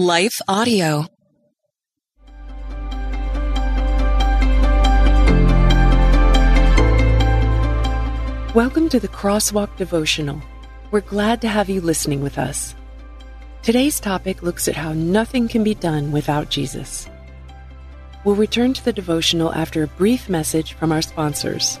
Life Audio. Welcome to the Crosswalk Devotional. We're glad to have you listening with us. Today's topic looks at how nothing can be done without Jesus. We'll return to the devotional after a brief message from our sponsors.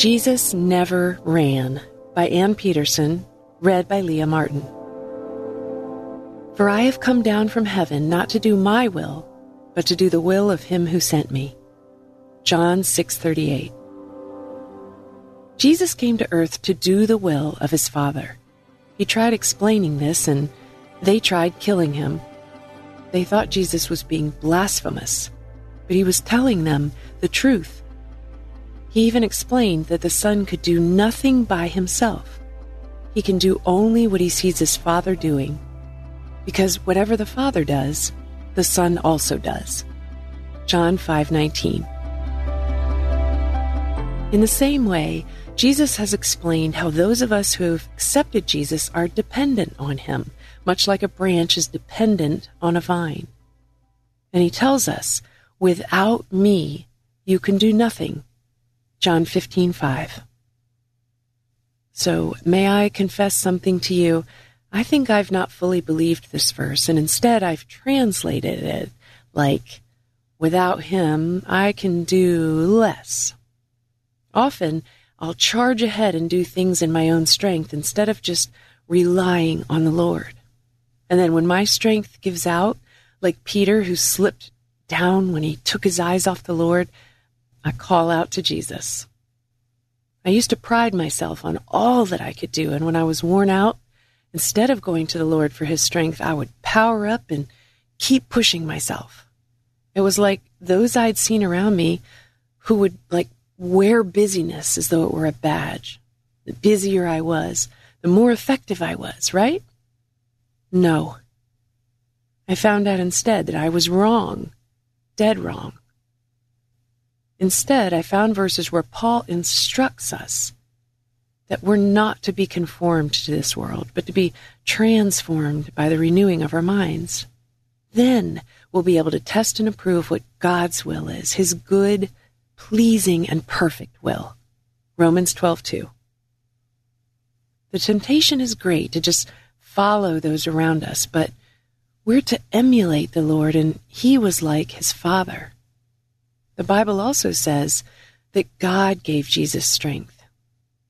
Jesus Never Ran by Ann Peterson, read by Leah Martin. For I have come down from heaven not to do my will, but to do the will of him who sent me. John 6:38. Jesus came to earth to do the will of his Father. He tried explaining this and they tried killing him. They thought Jesus was being blasphemous, but he was telling them the truth. He even explained that the Son could do nothing by himself. He can do only what he sees his Father doing. Because whatever the Father does, the Son also does. John 5:19. In the same way, Jesus has explained how those of us who have accepted Jesus are dependent on him, much like a branch is dependent on a vine. And he tells us, without me, you can do nothing. John 15:5. So, may I confess something to you? I think I've not fully believed this verse, and instead I've translated it like, without him, I can do less. Often, I'll charge ahead and do things in my own strength instead of just relying on the Lord. And then when my strength gives out, like Peter who slipped down when he took his eyes off the Lord, I call out to Jesus. I used to pride myself on all that I could do, and when I was worn out, instead of going to the Lord for his strength, I would power up and keep pushing myself. It was like those I'd seen around me who would like wear busyness as though it were a badge. The busier I was, the more effective I was, right? No. I found out instead that I was wrong, dead wrong. Instead, I found verses where Paul instructs us that we're not to be conformed to this world, but to be transformed by the renewing of our minds. Then we'll be able to test and approve what God's will is, his good, pleasing, and perfect will. Romans 12:2. The temptation is great to just follow those around us, but we're to emulate the Lord, and he was like his father. The Bible also says that God gave Jesus strength.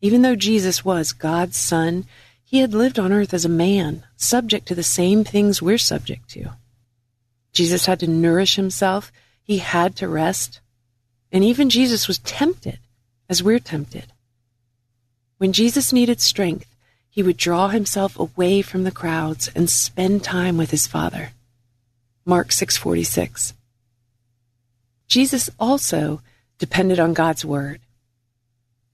Even though Jesus was God's son, he had lived on earth as a man, subject to the same things we're subject to. Jesus had to nourish himself, he had to rest, and even Jesus was tempted as we're tempted. When Jesus needed strength, he would draw himself away from the crowds and spend time with his Father. Mark 6:46. Jesus also depended on God's word.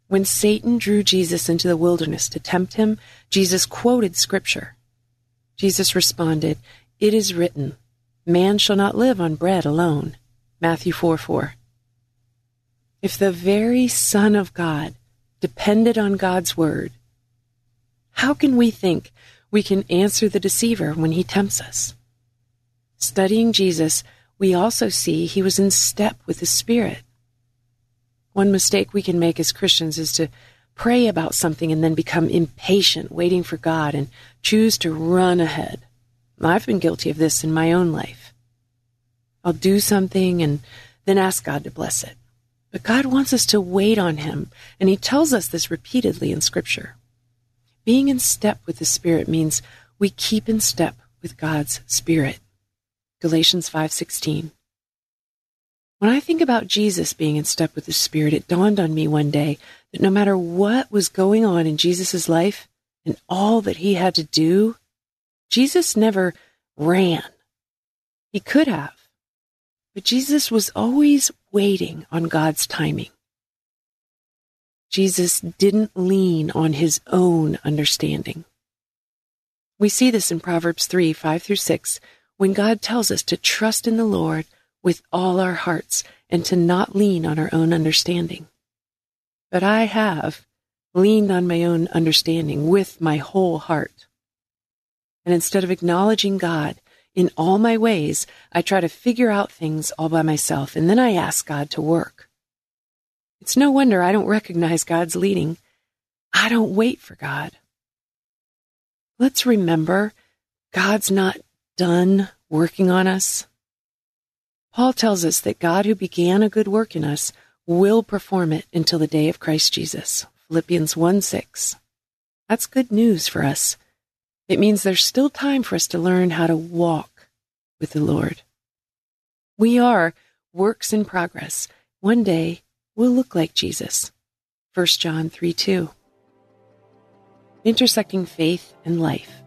When Satan drew Jesus into the wilderness to tempt him, Jesus quoted scripture. Jesus responded, It is written, Man shall not live on bread alone. Matthew 4 4. If the very Son of God depended on God's word, how can we think we can answer the deceiver when he tempts us? Studying Jesus we also see he was in step with the Spirit. One mistake we can make as Christians is to pray about something and then become impatient, waiting for God, and choose to run ahead. I've been guilty of this in my own life. I'll do something and then ask God to bless it. But God wants us to wait on Him, and He tells us this repeatedly in Scripture. Being in step with the Spirit means we keep in step with God's Spirit. Galatians 5:16. When I think about Jesus being in step with the Spirit, it dawned on me one day that no matter what was going on in Jesus' life and all that he had to do, Jesus never ran. He could have, but Jesus was always waiting on God's timing. Jesus didn't lean on his own understanding. We see this in Proverbs 3 5 through 6, when God tells us to trust in the Lord with all our hearts and to not lean on our own understanding. But I have leaned on my own understanding with my whole heart. And instead of acknowledging God in all my ways, I try to figure out things all by myself, and then I ask God to work. It's no wonder I don't recognize God's leading. I don't wait for God. Let's remember God's not done working on us. Paul tells us that God who began a good work in us will perform it until the day of Christ Jesus. Philippians 1 6. That's good news for us. It means there's still time for us to learn how to walk with the Lord. We are works in progress. One day we'll look like Jesus. 1 John 3 2. Intersecting faith and life.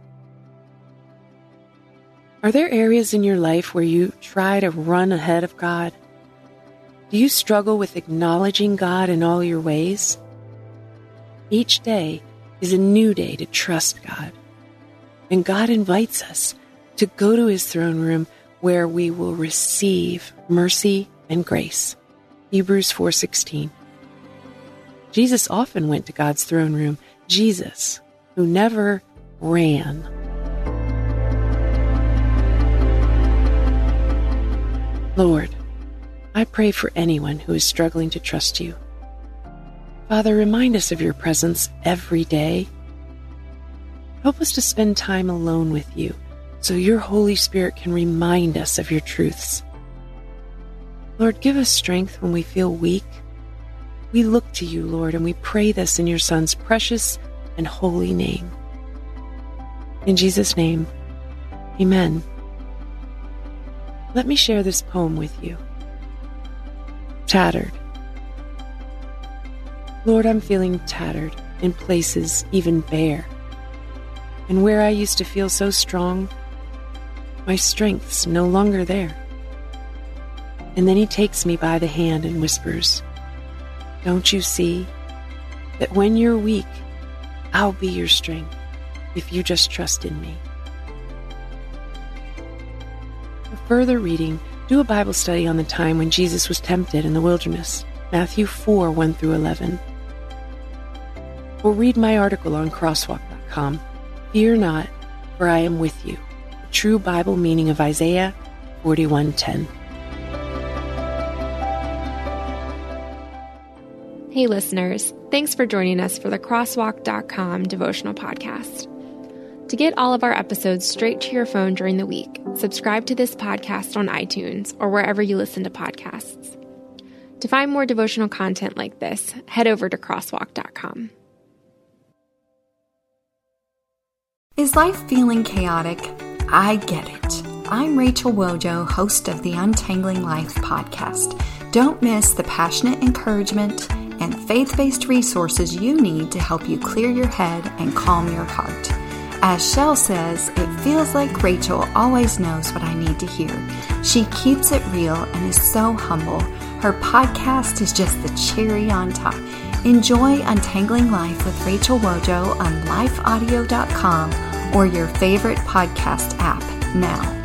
Are there areas in your life where you try to run ahead of God? Do you struggle with acknowledging God in all your ways? Each day is a new day to trust God. And God invites us to go to his throne room where we will receive mercy and grace. Hebrews 4:16. Jesus often went to God's throne room. Jesus, who never ran. Lord, I pray for anyone who is struggling to trust you. Father, remind us of your presence every day. Help us to spend time alone with you so your Holy Spirit can remind us of your truths. Lord, give us strength when we feel weak. We look to you, Lord, and we pray this in your Son's precious and holy name. In Jesus' name, amen. Let me share this poem with you. Tattered. Lord, I'm feeling tattered, in places even bare. And where I used to feel so strong, my strength's no longer there. And then he takes me by the hand and whispers, Don't you see that when you're weak, I'll be your strength if you just trust in me? Further reading, do a Bible study on the time when Jesus was tempted in the wilderness, Matthew 4 1 through 11. Or read my article on crosswalk.com, Fear Not, for I am with you, the true Bible meaning of Isaiah 41:10. Hey listeners, thanks for joining us for the crosswalk.com devotional podcast. To get all of our episodes straight to your phone during the week, subscribe to this podcast on iTunes or wherever you listen to podcasts. To find more devotional content like this, head over to crosswalk.com. Is life feeling chaotic? I get it. I'm Rachel Wojo, host of the Untangling Life podcast. Don't miss the passionate encouragement and faith based resources you need to help you clear your head and calm your heart. As Shell says, it feels like Rachel always knows what I need to hear. She keeps it real and is so humble. Her podcast is just the cherry on top. Enjoy Untangling Life with Rachel Wojo on lifeaudio.com or your favorite podcast app now.